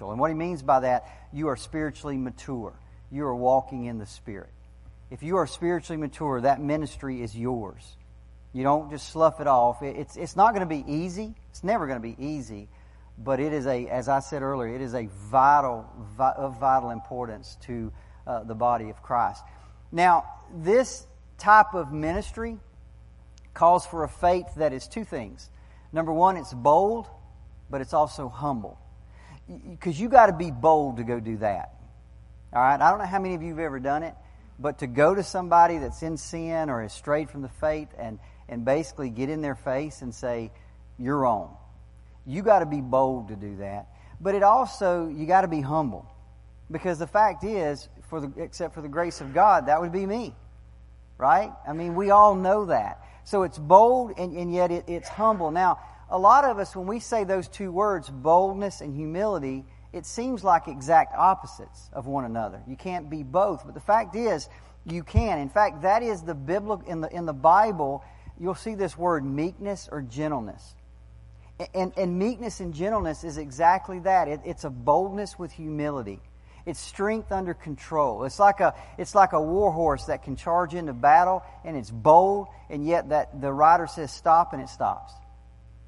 And what he means by that, you are spiritually mature. You are walking in the Spirit. If you are spiritually mature, that ministry is yours. You don't just slough it off. It's, it's not going to be easy. It's never going to be easy. But it is a, as I said earlier, it is a vital, of vital importance to uh, the body of Christ. Now, this type of ministry calls for a faith that is two things. Number one, it's bold, but it's also humble because you got to be bold to go do that. All right? I don't know how many of you have ever done it, but to go to somebody that's in sin or has strayed from the faith and, and basically get in their face and say, You're wrong. You got to be bold to do that. But it also, you got to be humble. Because the fact is, for the, except for the grace of God, that would be me. Right? I mean, we all know that. So it's bold and, and yet it, it's humble. Now, a lot of us, when we say those two words, boldness and humility, it seems like exact opposites of one another. You can't be both. But the fact is, you can. In fact, that is the biblical, in the, in the Bible, you'll see this word meekness or gentleness. And, and meekness and gentleness is exactly that. It, it's a boldness with humility. It's strength under control. It's like a it's like a war horse that can charge into battle and it's bold, and yet that the rider says stop and it stops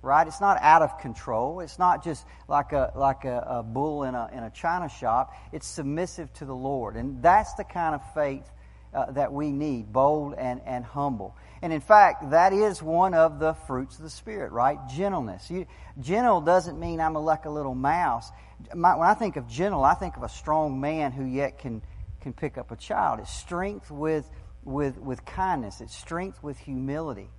right? It's not out of control. It's not just like a like a, a, bull in a in a china shop. It's submissive to the Lord, and that's the kind of faith uh, that we need: bold and and humble. And in fact, that is one of the fruits of the Spirit, right? Gentleness. You, gentle doesn't mean I'm a, like a little mouse. My, when I think of gentle, I think of a strong man who yet can can pick up a child. It's strength with with with kindness. It's strength with humility.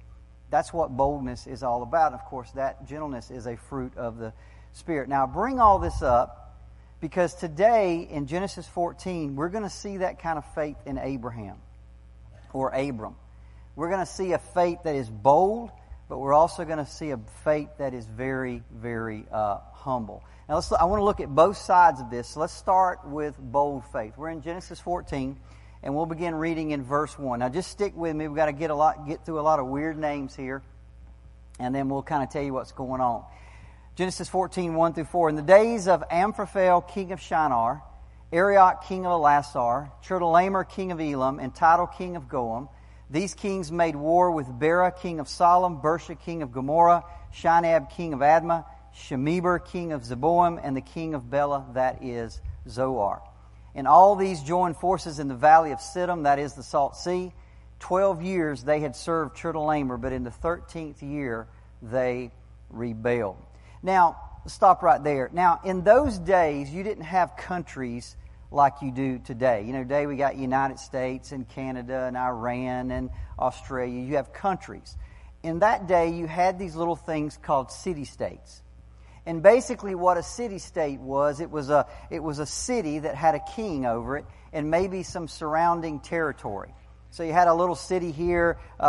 That's what boldness is all about. Of course, that gentleness is a fruit of the Spirit. Now, bring all this up because today in Genesis 14, we're going to see that kind of faith in Abraham or Abram. We're going to see a faith that is bold, but we're also going to see a faith that is very, very uh, humble. Now, I want to look at both sides of this. So let's start with bold faith. We're in Genesis 14 and we'll begin reading in verse 1. Now just stick with me. We've got to get a lot get through a lot of weird names here, and then we'll kind of tell you what's going on. Genesis 14, 1 through 4. In the days of Amphraphel, king of Shinar, Arioch, king of Ellasar, Chedorlaomer, king of Elam, and Tidal, king of Goam, these kings made war with Bera, king of Salem, Birsha, king of Gomorrah, Shinab, king of Admah, Shemeber, king of Zeboim, and the king of Bela, that is Zoar. And all these joined forces in the valley of Siddim, that is the Salt Sea. Twelve years they had served Chedorlaomer, but in the thirteenth year they rebelled. Now, stop right there. Now, in those days, you didn't have countries like you do today. You know, today we got United States and Canada and Iran and Australia. You have countries. In that day, you had these little things called city states. And basically, what a city state was, it was a, it was a city that had a king over it and maybe some surrounding territory. So you had a little city here uh,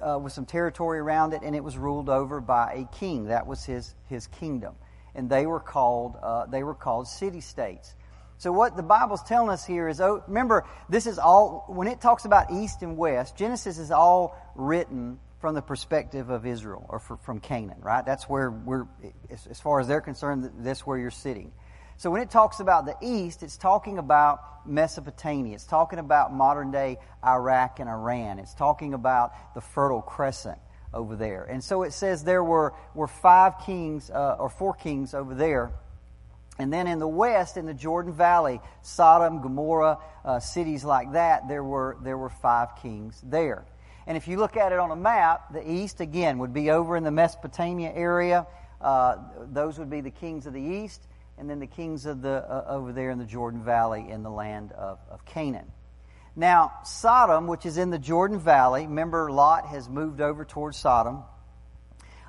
uh, with some territory around it, and it was ruled over by a king. That was his, his kingdom. And they were called, uh, they were called city states. So what the Bible's telling us here is, oh, remember, this is all, when it talks about east and west, Genesis is all written from the perspective of Israel or for, from Canaan, right? That's where we're, as, as far as they're concerned, that's where you're sitting. So when it talks about the east, it's talking about Mesopotamia. It's talking about modern day Iraq and Iran. It's talking about the Fertile Crescent over there. And so it says there were, were five kings, uh, or four kings over there. And then in the west, in the Jordan Valley, Sodom, Gomorrah, uh, cities like that, there were, there were five kings there. And if you look at it on a map, the east, again, would be over in the Mesopotamia area. Uh, those would be the kings of the east, and then the kings of the uh, over there in the Jordan Valley in the land of, of Canaan. Now, Sodom, which is in the Jordan Valley, remember Lot has moved over towards Sodom,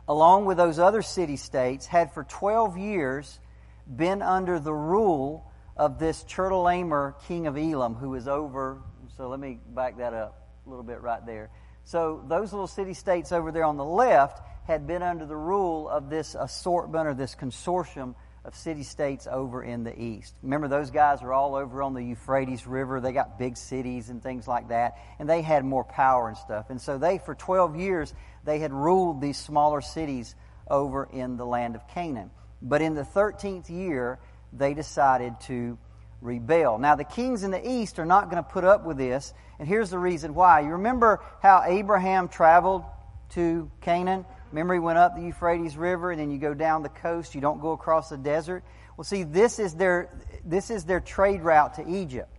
along with those other city states, had for 12 years been under the rule of this Chedorlaomer, king of Elam, who is over. So let me back that up a little bit right there. So those little city states over there on the left had been under the rule of this assortment or this consortium of city states over in the east. Remember, those guys are all over on the Euphrates River. They got big cities and things like that, and they had more power and stuff. And so they, for 12 years, they had ruled these smaller cities over in the land of Canaan. But in the 13th year, they decided to rebel. Now, the kings in the east are not going to put up with this, and here's the reason why. You remember how Abraham traveled to Canaan? Remember, he went up the Euphrates River, and then you go down the coast. You don't go across the desert. Well, see, this is their this is their trade route to Egypt.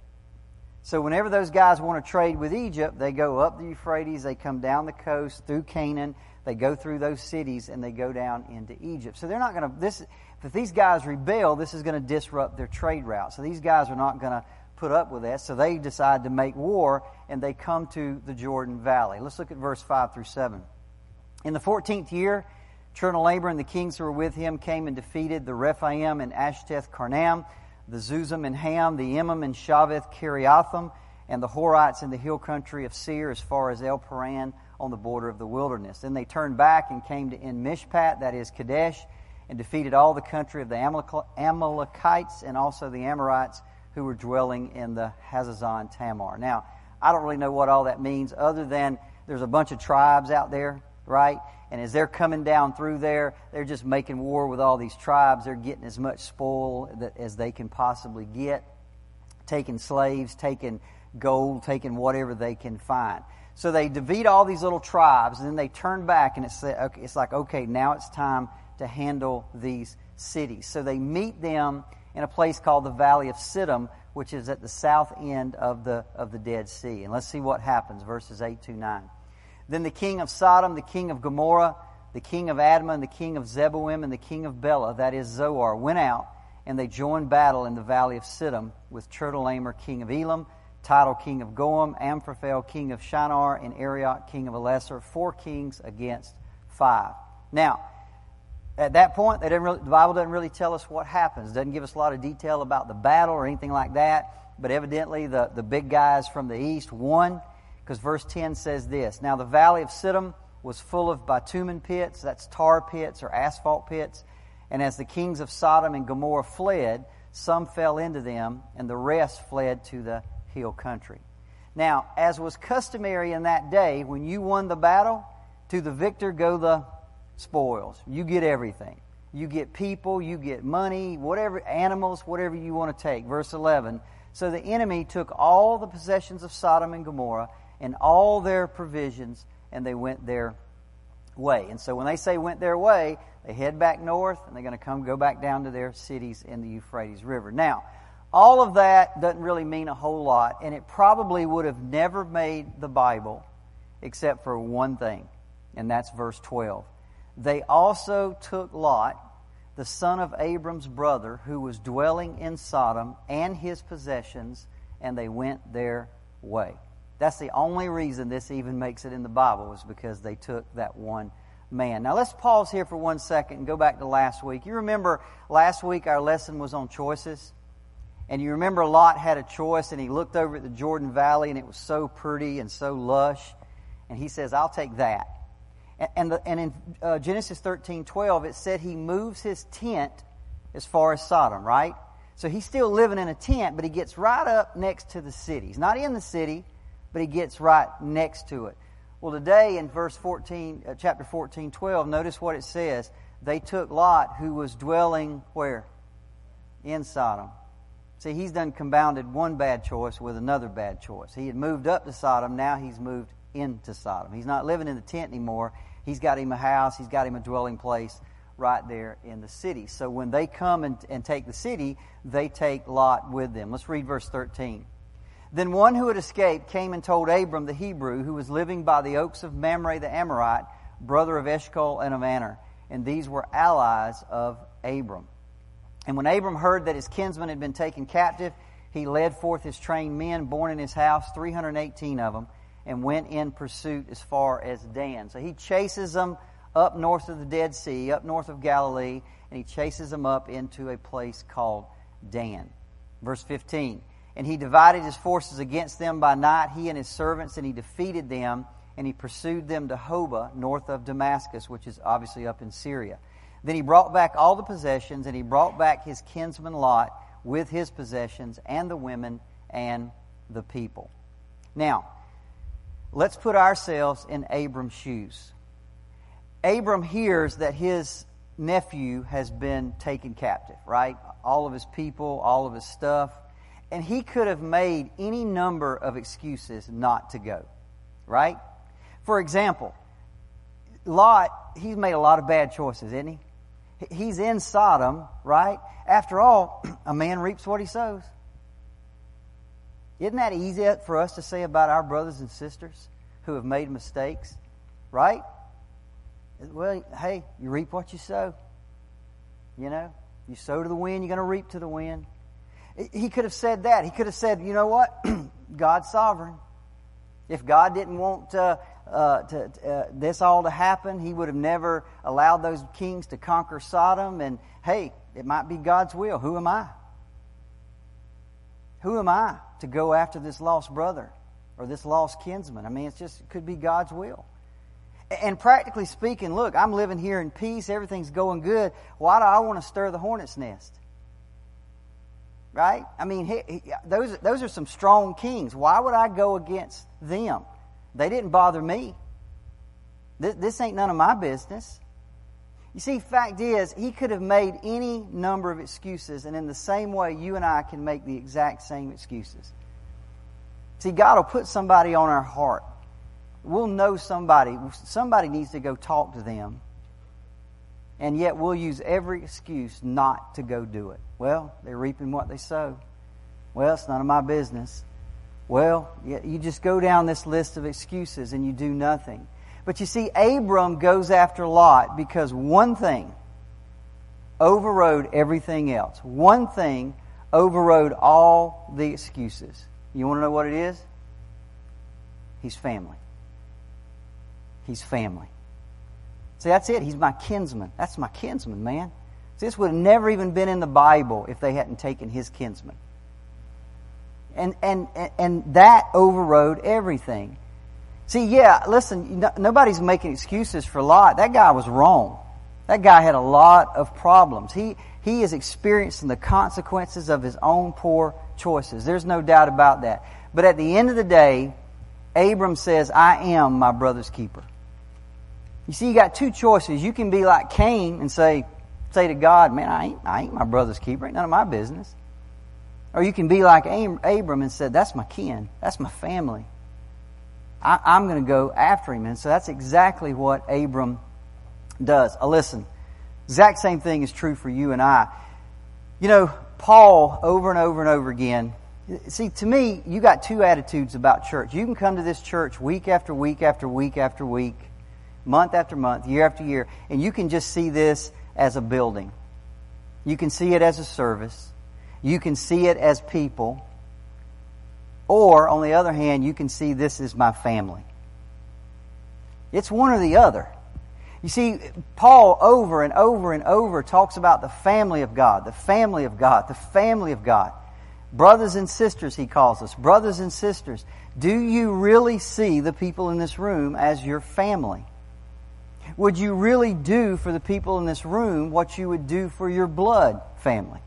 So whenever those guys want to trade with Egypt, they go up the Euphrates, they come down the coast through Canaan, they go through those cities, and they go down into Egypt. So they're not going to this. If these guys rebel, this is going to disrupt their trade route. So these guys are not going to put up with that. So they decide to make war, and they come to the Jordan Valley. Let's look at verse five through seven. In the fourteenth year, Chedorlaomer and the kings who were with him came and defeated the Rephaim and Ashteth Karnam the Zuzim and Ham, the Emim and Shaveth Kiriathim, and the Horites in the hill country of Seir as far as El Paran on the border of the wilderness. Then they turned back and came to En Mishpat, that is Kadesh, and defeated all the country of the Amalekites and also the Amorites who were dwelling in the Hazazon Tamar. Now, I don't really know what all that means other than there's a bunch of tribes out there, right? And as they're coming down through there, they're just making war with all these tribes. They're getting as much spoil as they can possibly get, taking slaves, taking gold, taking whatever they can find. So they defeat all these little tribes, and then they turn back, and it's, it's like, okay, now it's time to handle these cities. So they meet them in a place called the Valley of Siddim, which is at the south end of the, of the Dead Sea. And let's see what happens, verses 8 to 9. Then the king of Sodom, the king of Gomorrah, the king of Admah, and the king of Zeboim, and the king of Bela, that is Zoar, went out, and they joined battle in the valley of Siddim with Chedorlaomer, king of Elam, Tidal, king of Goam, Amphraphel, king of Shinar, and Arioch, king of Ellasar, four kings against five. Now, at that point, really, the Bible doesn't really tell us what happens. It doesn't give us a lot of detail about the battle or anything like that. But evidently, the, the big guys from the east won because verse 10 says this Now the valley of Siddim was full of bitumen pits, that's tar pits or asphalt pits. And as the kings of Sodom and Gomorrah fled, some fell into them, and the rest fled to the hill country. Now, as was customary in that day, when you won the battle, to the victor go the spoils. You get everything. You get people, you get money, whatever, animals, whatever you want to take. Verse 11. So the enemy took all the possessions of Sodom and Gomorrah and all their provisions, and they went their way. And so when they say went their way, they head back north, and they're going to come go back down to their cities in the Euphrates River. Now, all of that doesn't really mean a whole lot, and it probably would have never made the Bible except for one thing, and that's verse 12. They also took Lot, the son of Abram's brother, who was dwelling in Sodom, and his possessions, and they went their way. That's the only reason this even makes it in the Bible, is because they took that one man. Now let's pause here for one second and go back to last week. You remember last week our lesson was on choices? And you remember Lot had a choice and he looked over at the Jordan Valley and it was so pretty and so lush. And he says, I'll take that. And, the, and in uh, Genesis 13 12, it said he moves his tent as far as Sodom, right? So he's still living in a tent, but he gets right up next to the city. He's not in the city, but he gets right next to it. Well, today in verse 14, uh, chapter 14, 12, notice what it says. They took Lot, who was dwelling where? In Sodom. See, he's done compounded one bad choice with another bad choice. He had moved up to Sodom, now he's moved into Sodom. He's not living in the tent anymore. He's got him a house, he's got him a dwelling place right there in the city. So when they come and, and take the city, they take Lot with them. Let's read verse 13. Then one who had escaped came and told Abram the Hebrew, who was living by the oaks of Mamre the Amorite, brother of Eshcol and of Aner. And these were allies of Abram. And when Abram heard that his kinsman had been taken captive, he led forth his trained men, born in his house, 318 of them, and went in pursuit as far as Dan. So he chases them up north of the Dead Sea, up north of Galilee, and he chases them up into a place called Dan. Verse 15. And he divided his forces against them by night, he and his servants, and he defeated them, and he pursued them to Hobah, north of Damascus, which is obviously up in Syria. Then he brought back all the possessions, and he brought back his kinsman Lot with his possessions, and the women and the people. Now, let's put ourselves in Abram's shoes. Abram hears that his nephew has been taken captive, right? All of his people, all of his stuff. And he could have made any number of excuses not to go, right? For example, Lot, he's made a lot of bad choices, isn't he? He's in Sodom, right? After all, a man reaps what he sows. Isn't that easy for us to say about our brothers and sisters who have made mistakes? Right? Well, hey, you reap what you sow. You know, you sow to the wind, you're going to reap to the wind. He could have said that. He could have said, you know what? God's sovereign. If God didn't want uh, uh, to, uh, this all to happen, He would have never allowed those kings to conquer Sodom. And hey, it might be God's will. Who am I? Who am I to go after this lost brother or this lost kinsman? I mean, it's just, it could be God's will. And practically speaking, look, I'm living here in peace, everything's going good. Why do I want to stir the hornet's nest? Right? I mean, he, he, those, those are some strong kings. Why would I go against them? They didn't bother me. This, this ain't none of my business. You see, fact is, he could have made any number of excuses, and in the same way, you and I can make the exact same excuses. See, God will put somebody on our heart. We'll know somebody. Somebody needs to go talk to them. And yet we'll use every excuse not to go do it. Well, they're reaping what they sow. Well, it's none of my business. Well, you just go down this list of excuses and you do nothing. But you see, Abram goes after Lot because one thing overrode everything else. One thing overrode all the excuses. You want to know what it is? He's family. He's family. See, that's it. He's my kinsman. That's my kinsman, man. See, this would have never even been in the Bible if they hadn't taken his kinsman. And, and, and that overrode everything. See, yeah, listen, nobody's making excuses for Lot. That guy was wrong. That guy had a lot of problems. He, he is experiencing the consequences of his own poor choices. There's no doubt about that. But at the end of the day, Abram says, I am my brother's keeper. You see, you got two choices. You can be like Cain and say, say to God, man, I ain't, I ain't my brother's keeper. Ain't none of my business. Or you can be like Abram and say, that's my kin. That's my family. I, am going to go after him. And so that's exactly what Abram does. Listen, exact same thing is true for you and I. You know, Paul, over and over and over again, see, to me, you got two attitudes about church. You can come to this church week after week after week after week, month after month, year after year, and you can just see this as a building. You can see it as a service. You can see it as people. Or, on the other hand, you can see this is my family. It's one or the other. You see, Paul over and over and over talks about the family of God, the family of God, the family of God. Brothers and sisters, he calls us. Brothers and sisters. Do you really see the people in this room as your family? Would you really do for the people in this room what you would do for your blood family?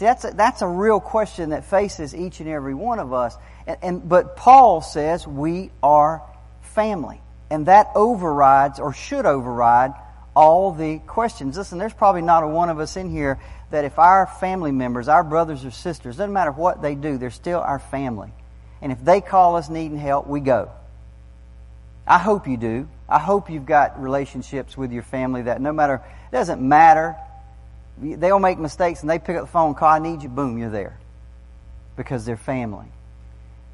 See, that's a, that's a real question that faces each and every one of us. And, and, but Paul says we are family. And that overrides or should override all the questions. Listen, there's probably not a one of us in here that if our family members, our brothers or sisters, doesn't matter what they do, they're still our family. And if they call us needing help, we go. I hope you do. I hope you've got relationships with your family that no matter, it doesn't matter they'll make mistakes and they pick up the phone, call, I need you, boom, you're there. Because they're family.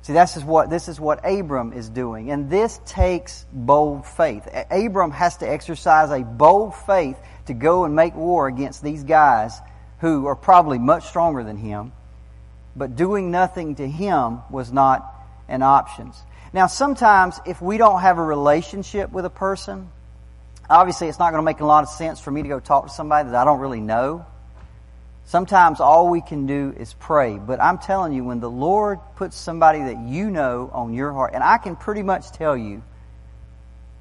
See, this is what, this is what Abram is doing. And this takes bold faith. Abram has to exercise a bold faith to go and make war against these guys who are probably much stronger than him. But doing nothing to him was not an option. Now, sometimes if we don't have a relationship with a person, Obviously, it's not going to make a lot of sense for me to go talk to somebody that I don't really know. Sometimes all we can do is pray. But I'm telling you, when the Lord puts somebody that you know on your heart, and I can pretty much tell you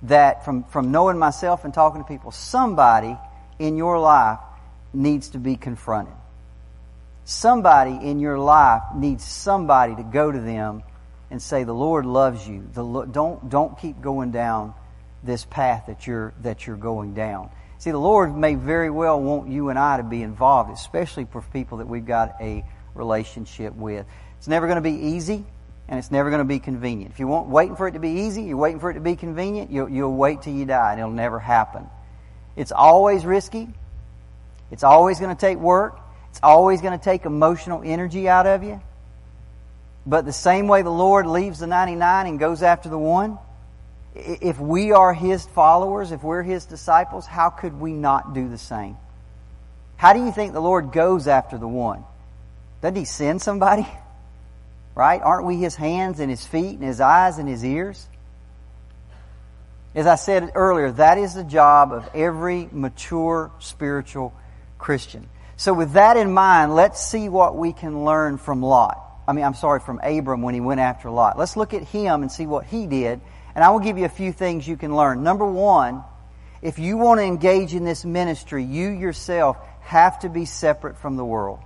that from, from knowing myself and talking to people, somebody in your life needs to be confronted. Somebody in your life needs somebody to go to them and say, the Lord loves you. The, don't, don't keep going down this path that you're, that you're going down. See, the Lord may very well want you and I to be involved, especially for people that we've got a relationship with. It's never going to be easy, and it's never going to be convenient. If you want waiting for it to be easy, you're waiting for it to be convenient, you'll, you'll wait till you die, and it'll never happen. It's always risky. It's always going to take work. It's always going to take emotional energy out of you. But the same way the Lord leaves the 99 and goes after the one, if we are His followers, if we're His disciples, how could we not do the same? How do you think the Lord goes after the one? Doesn't He send somebody? Right? Aren't we His hands and His feet and His eyes and His ears? As I said earlier, that is the job of every mature spiritual Christian. So with that in mind, let's see what we can learn from Lot. I mean, I'm sorry, from Abram when he went after Lot. Let's look at him and see what he did. And I will give you a few things you can learn. Number one, if you want to engage in this ministry, you yourself have to be separate from the world.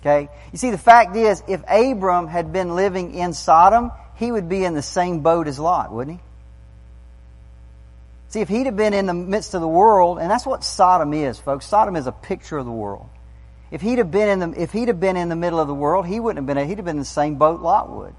Okay? You see, the fact is, if Abram had been living in Sodom, he would be in the same boat as Lot, wouldn't he? See, if he'd have been in the midst of the world, and that's what Sodom is, folks. Sodom is a picture of the world. If he'd have been in the, if he'd have been in the middle of the world, he wouldn't have been, he'd have been in the same boat Lot would.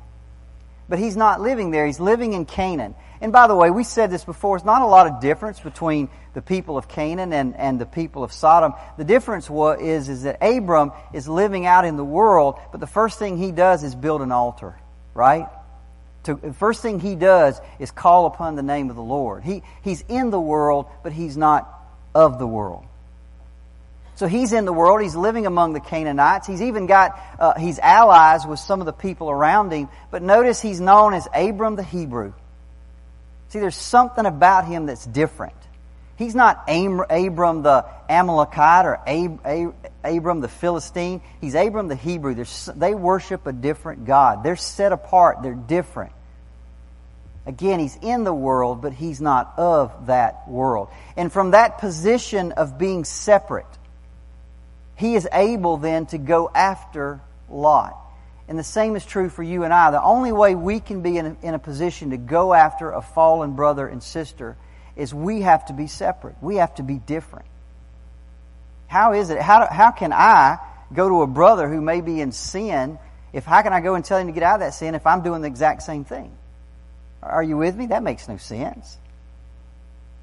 But he's not living there. He's living in Canaan. And by the way, we said this before, it's not a lot of difference between the people of Canaan and, and the people of Sodom. The difference was, is, is that Abram is living out in the world, but the first thing he does is build an altar, right? To, the first thing he does is call upon the name of the Lord. He, he's in the world, but he's not of the world. So he's in the world. He's living among the Canaanites. He's even got, uh, he's allies with some of the people around him. But notice he's known as Abram the Hebrew. See, there's something about him that's different. He's not Abram the Amalekite or Abram the Philistine. He's Abram the Hebrew. They're, they worship a different God. They're set apart. They're different. Again, he's in the world, but he's not of that world. And from that position of being separate, he is able then to go after Lot. And the same is true for you and I. The only way we can be in a, in a position to go after a fallen brother and sister is we have to be separate. We have to be different. How is it? How, how can I go to a brother who may be in sin? If how can I go and tell him to get out of that sin if I'm doing the exact same thing? Are you with me? That makes no sense.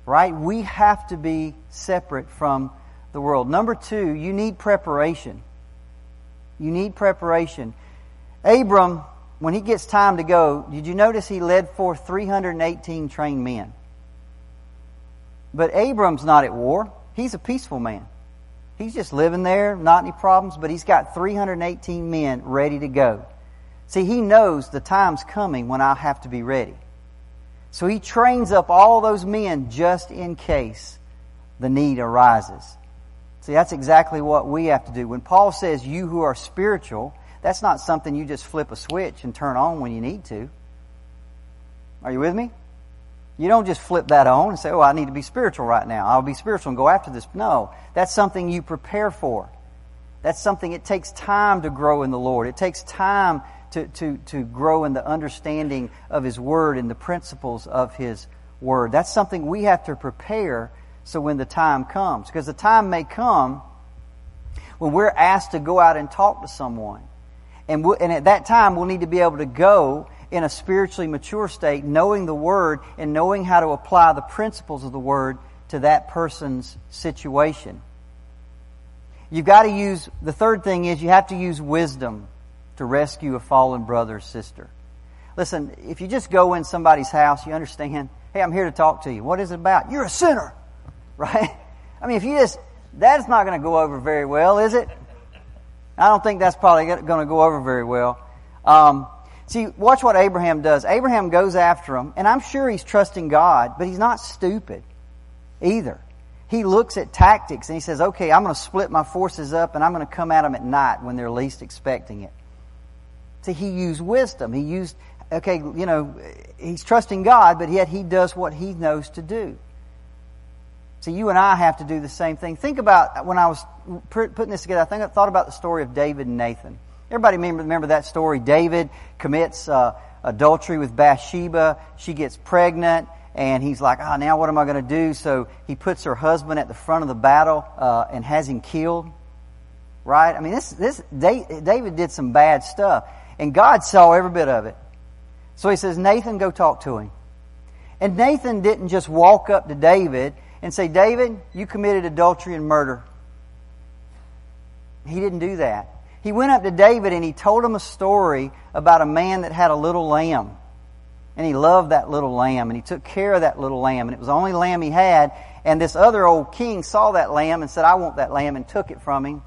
Right? We have to be separate from the world. Number two, you need preparation. You need preparation. Abram, when he gets time to go, did you notice he led forth 318 trained men? But Abram's not at war. He's a peaceful man. He's just living there, not any problems, but he's got 318 men ready to go. See, he knows the time's coming when I'll have to be ready. So he trains up all those men just in case the need arises. See, that's exactly what we have to do. When Paul says you who are spiritual, that's not something you just flip a switch and turn on when you need to. Are you with me? You don't just flip that on and say, oh, I need to be spiritual right now. I'll be spiritual and go after this. No, that's something you prepare for. That's something, it takes time to grow in the Lord. It takes time to, to, to grow in the understanding of His Word and the principles of His Word. That's something we have to prepare so when the time comes. Because the time may come when we're asked to go out and talk to someone. And, we, and at that time, we'll need to be able to go in a spiritually mature state, knowing the Word and knowing how to apply the principles of the Word to that person's situation. You've got to use, the third thing is you have to use wisdom to rescue a fallen brother or sister. Listen, if you just go in somebody's house, you understand, hey, I'm here to talk to you. What is it about? You're a sinner. Right? I mean, if you just, that's not going to go over very well, is it? I don't think that's probably going to go over very well. Um, see, watch what Abraham does. Abraham goes after him, and I'm sure he's trusting God, but he's not stupid either. He looks at tactics and he says, okay, I'm going to split my forces up and I'm going to come at them at night when they're least expecting it. See, he used wisdom. He used, okay, you know, he's trusting God, but yet he does what he knows to do. See, you and I have to do the same thing. Think about when I was putting this together, I think I thought about the story of David and Nathan. Everybody remember, remember that story? David commits uh, adultery with Bathsheba. She gets pregnant, and he's like, oh, now what am I going to do? So he puts her husband at the front of the battle uh, and has him killed. Right? I mean, this this David did some bad stuff, and God saw every bit of it. So he says, Nathan, go talk to him. And Nathan didn't just walk up to David and say, David, you committed adultery and murder. He didn't do that. He went up to David and he told him a story about a man that had a little lamb. And he loved that little lamb and he took care of that little lamb. And it was the only lamb he had. And this other old king saw that lamb and said, I want that lamb and took it from him.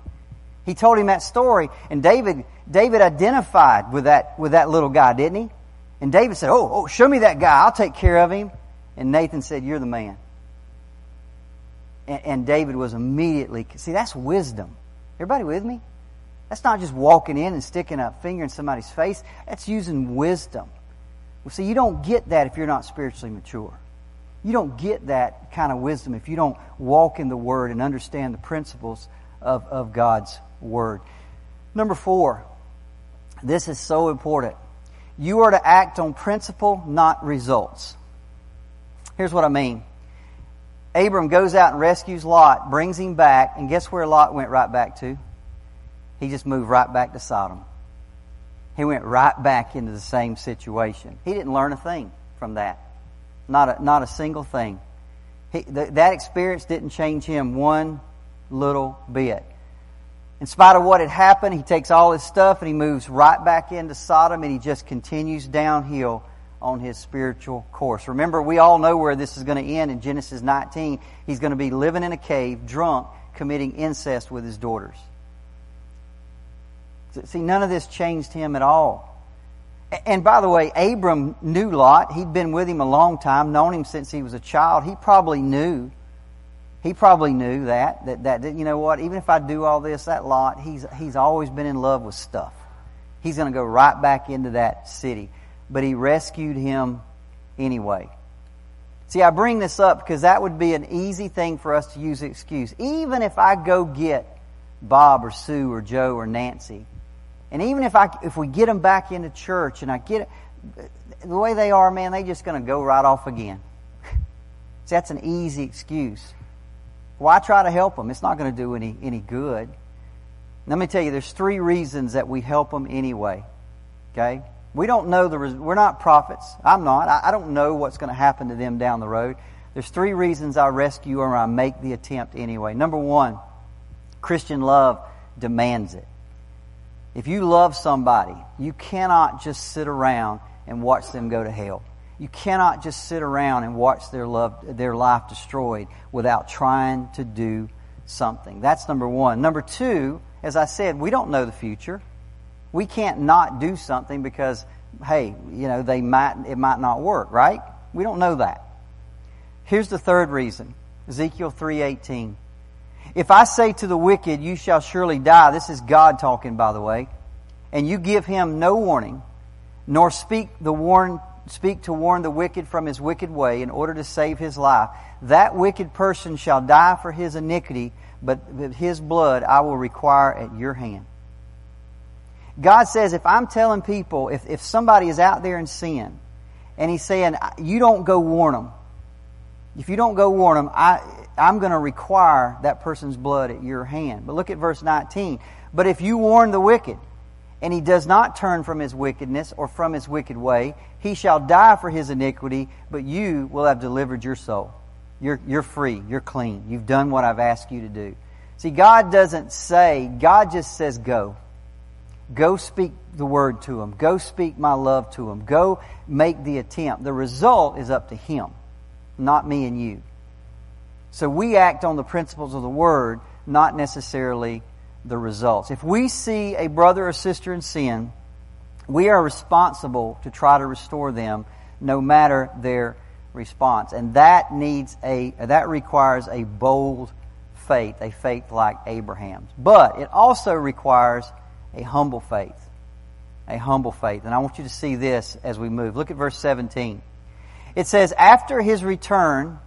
He told him that story and David, David identified with that, with that little guy, didn't he? And David said, Oh, oh, show me that guy. I'll take care of him. And Nathan said, You're the man. And, and David was immediately, see, that's wisdom. Everybody with me? That's not just walking in and sticking a finger in somebody's face. That's using wisdom. Well, see, you don't get that if you're not spiritually mature. You don't get that kind of wisdom if you don't walk in the Word and understand the principles of, of God's Word. Number four, this is so important. You are to act on principle, not results. Here's what I mean. Abram goes out and rescues Lot, brings him back, and guess where Lot went right back to? He just moved right back to Sodom. He went right back into the same situation. He didn't learn a thing from that. Not a, not a single thing. He, th- that experience didn't change him one little bit. In spite of what had happened, he takes all his stuff and he moves right back into Sodom and he just continues downhill on his spiritual course. Remember, we all know where this is going to end in Genesis 19. He's going to be living in a cave, drunk, committing incest with his daughters. See, none of this changed him at all. And by the way, Abram knew Lot. He'd been with him a long time, known him since he was a child. He probably knew. He probably knew that, that, that, you know what, even if I do all this, that Lot, he's, he's always been in love with stuff. He's going to go right back into that city but he rescued him anyway. See, I bring this up because that would be an easy thing for us to use as excuse. Even if I go get Bob or Sue or Joe or Nancy, and even if I if we get them back into church and I get the way they are, man, they just going to go right off again. See, that's an easy excuse. Why try to help them? It's not going to do any any good. Let me tell you, there's three reasons that we help them anyway. Okay? We don't know the, we're not prophets. I'm not. I, don't know what's going to happen to them down the road. There's three reasons I rescue or I make the attempt anyway. Number one, Christian love demands it. If you love somebody, you cannot just sit around and watch them go to hell. You cannot just sit around and watch their love, their life destroyed without trying to do something. That's number one. Number two, as I said, we don't know the future. We can't not do something because, hey, you know, they might, it might not work, right? We don't know that. Here's the third reason. Ezekiel 3:18. If I say to the wicked, you shall surely die, this is God talking by the way, and you give him no warning, nor speak the warn speak to warn the wicked from his wicked way in order to save his life, that wicked person shall die for his iniquity, but his blood I will require at your hand. God says, if I'm telling people, if, if somebody is out there in sin, and He's saying, you don't go warn them. If you don't go warn them, I, I'm going to require that person's blood at your hand. But look at verse 19. But if you warn the wicked, and he does not turn from his wickedness or from his wicked way, he shall die for his iniquity, but you will have delivered your soul. You're, you're free. You're clean. You've done what I've asked you to do. See, God doesn't say, God just says go. Go speak the word to him. Go speak my love to him. Go make the attempt. The result is up to him, not me and you. So we act on the principles of the word, not necessarily the results. If we see a brother or sister in sin, we are responsible to try to restore them no matter their response. And that needs a, that requires a bold faith, a faith like Abraham's. But it also requires a humble faith. A humble faith. And I want you to see this as we move. Look at verse 17. It says, After his return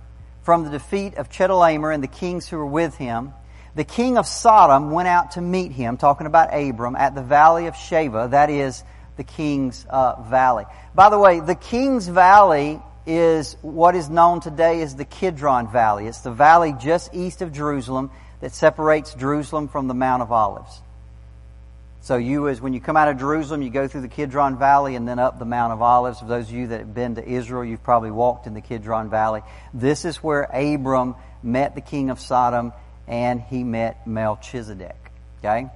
from the defeat of Chedorlaomer and the kings who were with him, the king of Sodom went out to meet him, talking about Abram, at the valley of Shaveh, that is the king's uh, valley. By the way, the king's valley is what is known today as the Kidron Valley. It's the valley just east of Jerusalem that separates Jerusalem from the Mount of Olives. So you, as when you come out of Jerusalem, you go through the Kidron Valley and then up the Mount of Olives. For those of you that have been to Israel, you've probably walked in the Kidron Valley. This is where Abram met the king of Sodom and he met Melchizedek. Okay?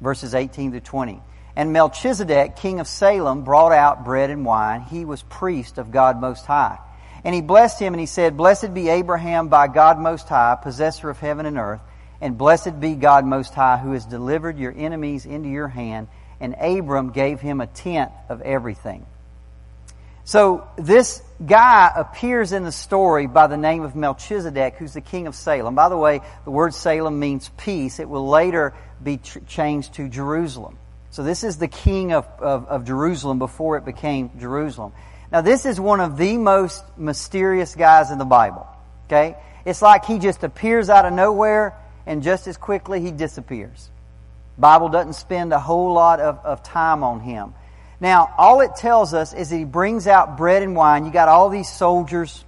Verses 18 to 20. And Melchizedek, king of Salem, brought out bread and wine. He was priest of God Most High. And he blessed him and he said, Blessed be Abraham by God Most High, possessor of heaven and earth and blessed be God Most High, who has delivered your enemies into your hand. And Abram gave him a tenth of everything. So this guy appears in the story by the name of Melchizedek, who's the king of Salem. By the way, the word Salem means peace. It will later be tr- changed to Jerusalem. So this is the king of, of, of Jerusalem before it became Jerusalem. Now this is one of the most mysterious guys in the Bible. Okay? It's like he just appears out of nowhere and just as quickly he disappears. Bible doesn't spend a whole lot of, of time on him. Now, all it tells us is that he brings out bread and wine. You got all these soldiers.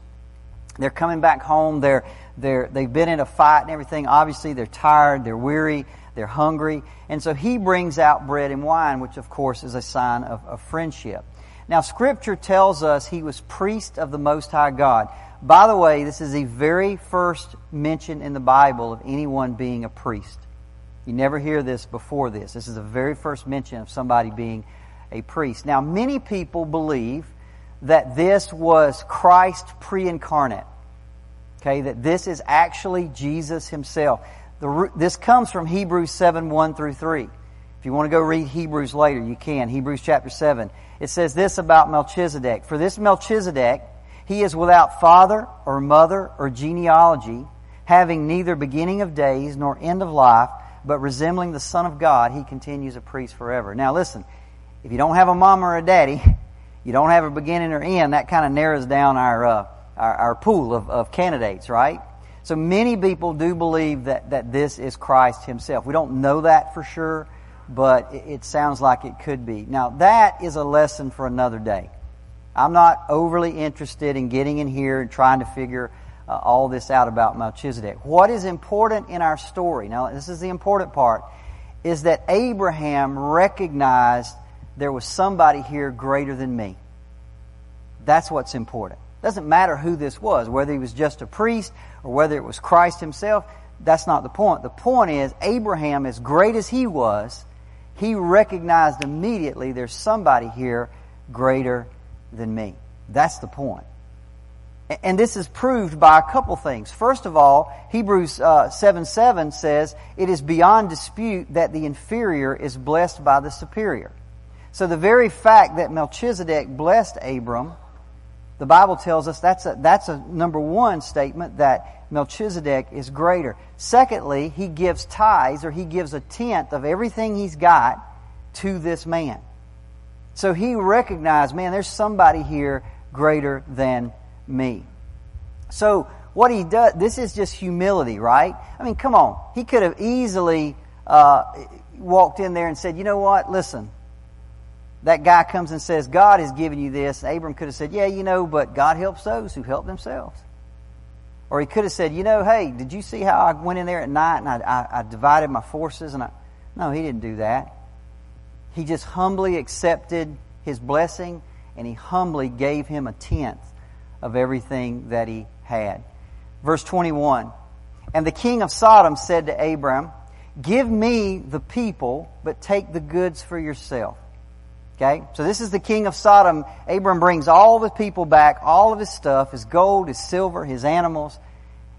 They're coming back home. They're, they're, they've been in a fight and everything. Obviously, they're tired. They're weary. They're hungry. And so he brings out bread and wine, which of course is a sign of, of friendship. Now, scripture tells us he was priest of the Most High God. By the way, this is the very first mention in the Bible of anyone being a priest. You never hear this before this. This is the very first mention of somebody being a priest. Now, many people believe that this was Christ pre-incarnate. Okay, that this is actually Jesus himself. The, this comes from Hebrews 7, 1 through 3. If you want to go read Hebrews later, you can. Hebrews chapter 7. It says this about Melchizedek. For this Melchizedek, he is without father or mother or genealogy, having neither beginning of days nor end of life, but resembling the Son of God, he continues a priest forever. Now listen, if you don't have a mom or a daddy, you don't have a beginning or end, that kind of narrows down our, uh, our, our, pool of, of candidates, right? So many people do believe that, that this is Christ himself. We don't know that for sure, but it, it sounds like it could be. Now that is a lesson for another day. I'm not overly interested in getting in here and trying to figure uh, all this out about Melchizedek. What is important in our story, now this is the important part, is that Abraham recognized there was somebody here greater than me. That's what's important. Doesn't matter who this was, whether he was just a priest or whether it was Christ himself. That's not the point. The point is, Abraham, as great as he was, he recognized immediately there's somebody here greater than me. That's the point. And this is proved by a couple things. First of all, Hebrews uh, 7 7 says, It is beyond dispute that the inferior is blessed by the superior. So the very fact that Melchizedek blessed Abram, the Bible tells us that's a, that's a number one statement that Melchizedek is greater. Secondly, he gives tithes or he gives a tenth of everything he's got to this man. So he recognized, man, there's somebody here greater than me. So what he does, this is just humility, right? I mean, come on. He could have easily uh, walked in there and said, you know what, listen. That guy comes and says, God has given you this. Abram could have said, yeah, you know, but God helps those who help themselves. Or he could have said, you know, hey, did you see how I went in there at night and I, I, I divided my forces? And I, no, he didn't do that. He just humbly accepted his blessing and he humbly gave him a tenth of everything that he had. Verse 21 And the king of Sodom said to Abram, Give me the people, but take the goods for yourself. Okay? So this is the king of Sodom. Abram brings all the people back, all of his stuff, his gold, his silver, his animals.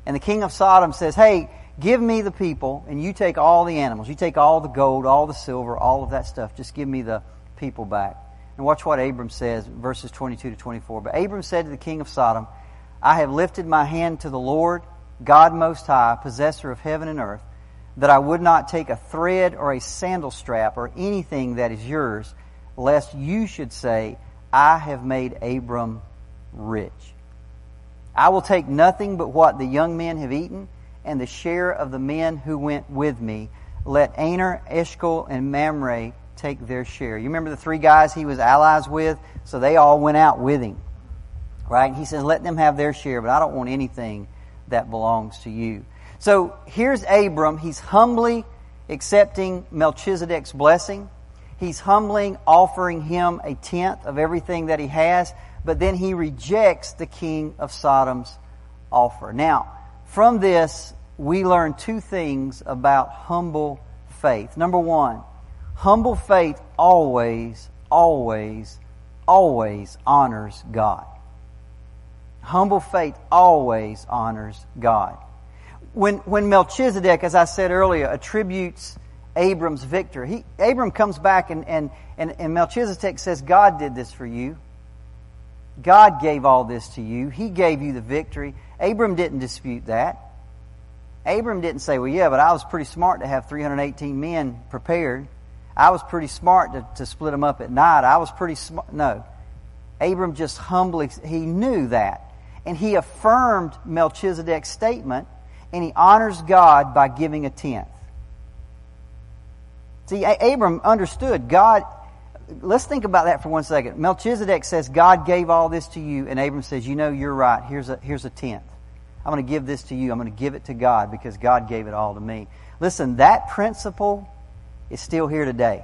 And the king of Sodom says, Hey, Give me the people, and you take all the animals. You take all the gold, all the silver, all of that stuff. Just give me the people back. And watch what Abram says, verses 22 to 24. But Abram said to the king of Sodom, I have lifted my hand to the Lord, God Most High, possessor of heaven and earth, that I would not take a thread or a sandal strap or anything that is yours, lest you should say, I have made Abram rich. I will take nothing but what the young men have eaten and the share of the men who went with me. Let Aner, Eshcol, and Mamre take their share. You remember the three guys he was allies with? So they all went out with him. Right? He says, let them have their share, but I don't want anything that belongs to you. So here's Abram. He's humbly accepting Melchizedek's blessing. He's humbling, offering him a tenth of everything that he has, but then he rejects the king of Sodom's offer. Now, from this, we learn two things about humble faith. Number one, humble faith always, always, always honors God. Humble faith always honors God. When, when Melchizedek, as I said earlier, attributes Abram's victory, he, Abram comes back and, and, and, and Melchizedek says, God did this for you. God gave all this to you. He gave you the victory. Abram didn't dispute that. Abram didn't say, well, yeah, but I was pretty smart to have 318 men prepared. I was pretty smart to, to split them up at night. I was pretty smart. No. Abram just humbly, he knew that. And he affirmed Melchizedek's statement, and he honors God by giving a tenth. See, Abram understood God. Let's think about that for one second. Melchizedek says, God gave all this to you, and Abram says, You know, you're right. Here's a, here's a tenth. I'm going to give this to you. I'm going to give it to God because God gave it all to me. Listen, that principle is still here today.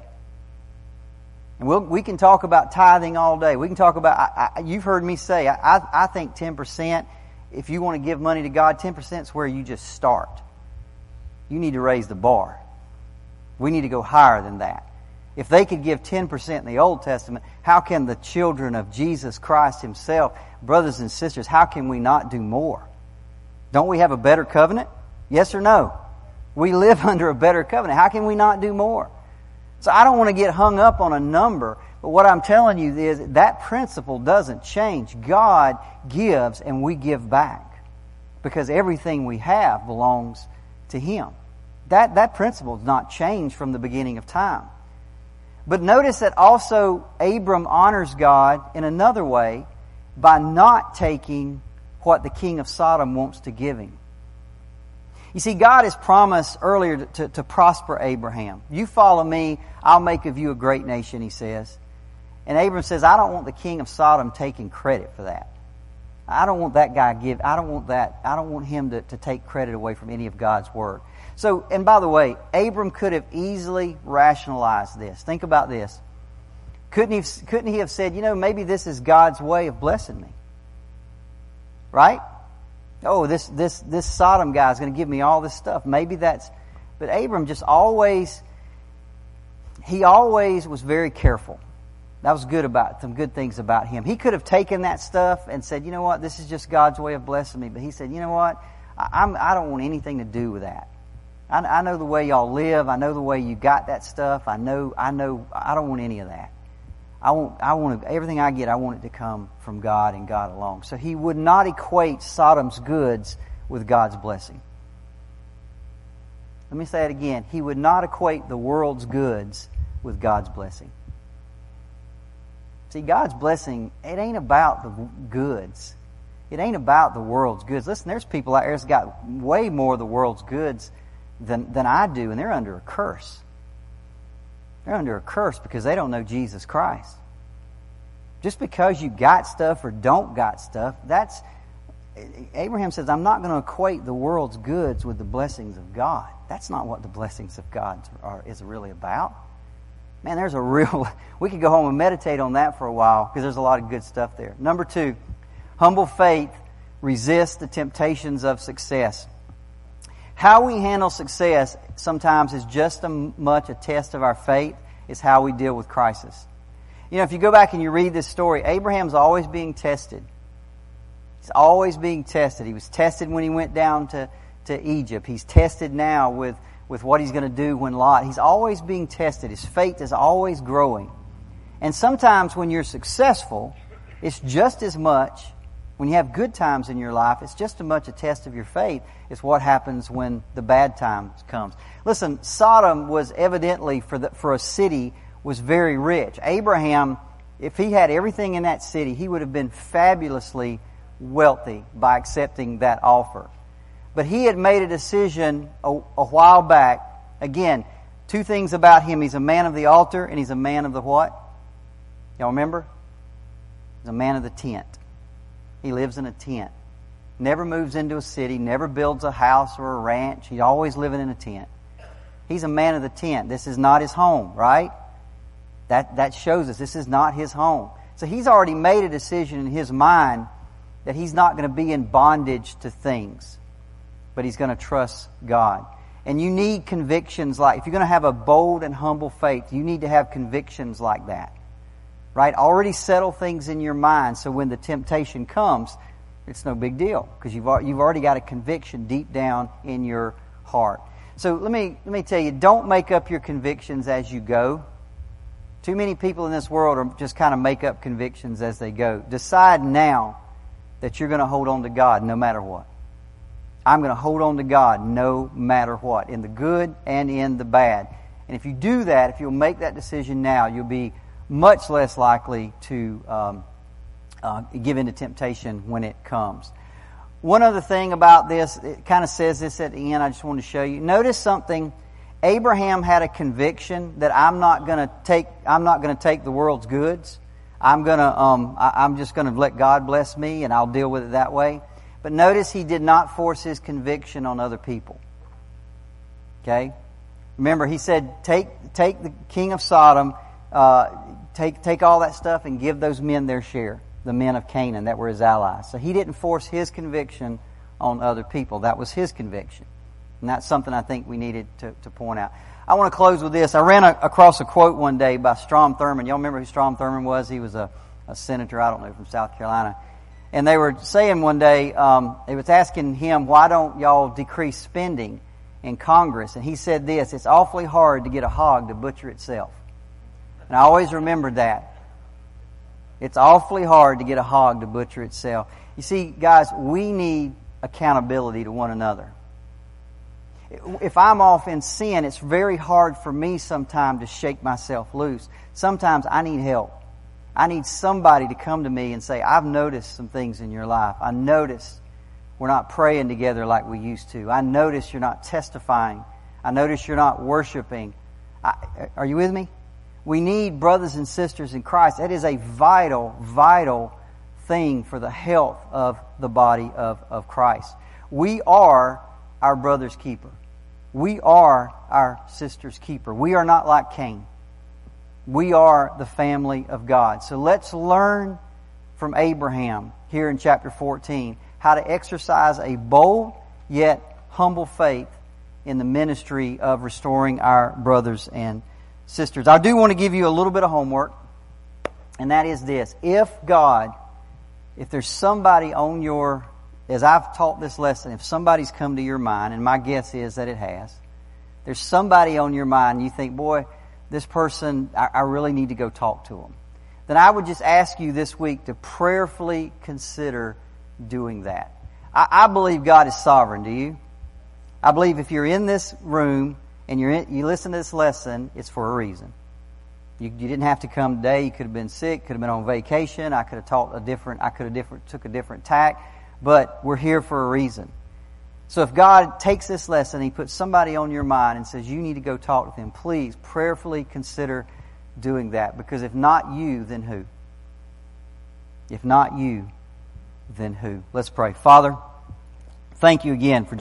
And we'll, we can talk about tithing all day. We can talk about, I, I, you've heard me say, I, I think 10%, if you want to give money to God, 10% is where you just start. You need to raise the bar. We need to go higher than that. If they could give 10% in the Old Testament, how can the children of Jesus Christ Himself, brothers and sisters, how can we not do more? Don't we have a better covenant? Yes or no? We live under a better covenant. How can we not do more? So I don't want to get hung up on a number, but what I'm telling you is that principle doesn't change. God gives and we give back because everything we have belongs to Him. That, that principle has not changed from the beginning of time. But notice that also Abram honors God in another way by not taking what the king of Sodom wants to give him. You see, God has promised earlier to, to, to, prosper Abraham. You follow me, I'll make of you a great nation, he says. And Abram says, I don't want the king of Sodom taking credit for that. I don't want that guy give, I don't want that, I don't want him to, to take credit away from any of God's word. So, and by the way, Abram could have easily rationalized this. Think about this. Couldn't he, couldn't he have said, you know, maybe this is God's way of blessing me? Right? Oh, this, this, this Sodom guy is going to give me all this stuff. Maybe that's, but Abram just always, he always was very careful. That was good about, some good things about him. He could have taken that stuff and said, you know what, this is just God's way of blessing me. But he said, you know what, I, I'm, I don't want anything to do with that. I, I know the way y'all live. I know the way you got that stuff. I know, I know, I don't want any of that. I want, I want everything I get, I want it to come from God and God alone. So he would not equate Sodom's goods with God's blessing. Let me say it again. He would not equate the world's goods with God's blessing. See, God's blessing, it ain't about the goods. It ain't about the world's goods. Listen, there's people out there that's got way more of the world's goods than, than I do, and they're under a curse. They're under a curse because they don't know Jesus Christ. Just because you got stuff or don't got stuff, that's Abraham says, I'm not going to equate the world's goods with the blessings of God. That's not what the blessings of God are, is really about. Man, there's a real, we could go home and meditate on that for a while because there's a lot of good stuff there. Number two, humble faith resists the temptations of success. How we handle success sometimes is just as much a test of our faith as how we deal with crisis. You know, if you go back and you read this story, Abraham's always being tested. He's always being tested. He was tested when he went down to, to Egypt. He's tested now with, with what he's going to do when Lot. He's always being tested. His faith is always growing. And sometimes when you're successful, it's just as much when you have good times in your life, it's just as much a test of your faith as what happens when the bad times comes. Listen, Sodom was evidently for the, for a city was very rich. Abraham, if he had everything in that city, he would have been fabulously wealthy by accepting that offer. But he had made a decision a, a while back. Again, two things about him. He's a man of the altar and he's a man of the what? Y'all remember? He's a man of the tent. He lives in a tent. Never moves into a city, never builds a house or a ranch. He's always living in a tent. He's a man of the tent. This is not his home, right? That, that shows us this is not his home. So he's already made a decision in his mind that he's not going to be in bondage to things, but he's going to trust God. And you need convictions like, if you're going to have a bold and humble faith, you need to have convictions like that. Right? Already settle things in your mind so when the temptation comes, it's no big deal because you've, you've already got a conviction deep down in your heart. So let me, let me tell you, don't make up your convictions as you go. Too many people in this world are just kind of make up convictions as they go. Decide now that you're going to hold on to God no matter what. I'm going to hold on to God no matter what, in the good and in the bad. And if you do that, if you'll make that decision now, you'll be much less likely to um, uh, give in to temptation when it comes. One other thing about this, it kind of says this at the end, I just want to show you. Notice something. Abraham had a conviction that I'm not going to take, I'm not going to take the world's goods. I'm going to, um, I, I'm just going to let God bless me and I'll deal with it that way. But notice he did not force his conviction on other people. Okay? Remember, he said, take, take the king of Sodom, uh, take, take all that stuff and give those men their share the men of Canaan that were his allies. So he didn't force his conviction on other people. That was his conviction. And that's something I think we needed to, to point out. I want to close with this. I ran a, across a quote one day by Strom Thurmond. Y'all remember who Strom Thurmond was? He was a, a senator, I don't know, from South Carolina. And they were saying one day, um, they was asking him, why don't y'all decrease spending in Congress? And he said this, it's awfully hard to get a hog to butcher itself. And I always remembered that. It's awfully hard to get a hog to butcher itself. You see, guys, we need accountability to one another. If I'm off in sin, it's very hard for me sometimes to shake myself loose. Sometimes I need help. I need somebody to come to me and say, I've noticed some things in your life. I notice we're not praying together like we used to. I notice you're not testifying. I notice you're not worshiping. I, are you with me? We need brothers and sisters in Christ. That is a vital, vital thing for the health of the body of, of Christ. We are our brother's keeper. We are our sister's keeper. We are not like Cain. We are the family of God. So let's learn from Abraham here in chapter 14 how to exercise a bold yet humble faith in the ministry of restoring our brothers and sisters. I do want to give you a little bit of homework, and that is this. If God, if there's somebody on your, as I've taught this lesson, if somebody's come to your mind, and my guess is that it has, there's somebody on your mind, you think, boy, this person, I, I really need to go talk to them. Then I would just ask you this week to prayerfully consider doing that. I, I believe God is sovereign, do you? I believe if you're in this room and you're in, you listen to this lesson, it's for a reason. You, you didn't have to come today. You could have been sick, could have been on vacation. I could have taught a different, I could have different, took a different tack, but we're here for a reason. So if God takes this lesson, He puts somebody on your mind and says, you need to go talk with Him, please prayerfully consider doing that. Because if not you, then who? If not you, then who? Let's pray. Father, thank you again for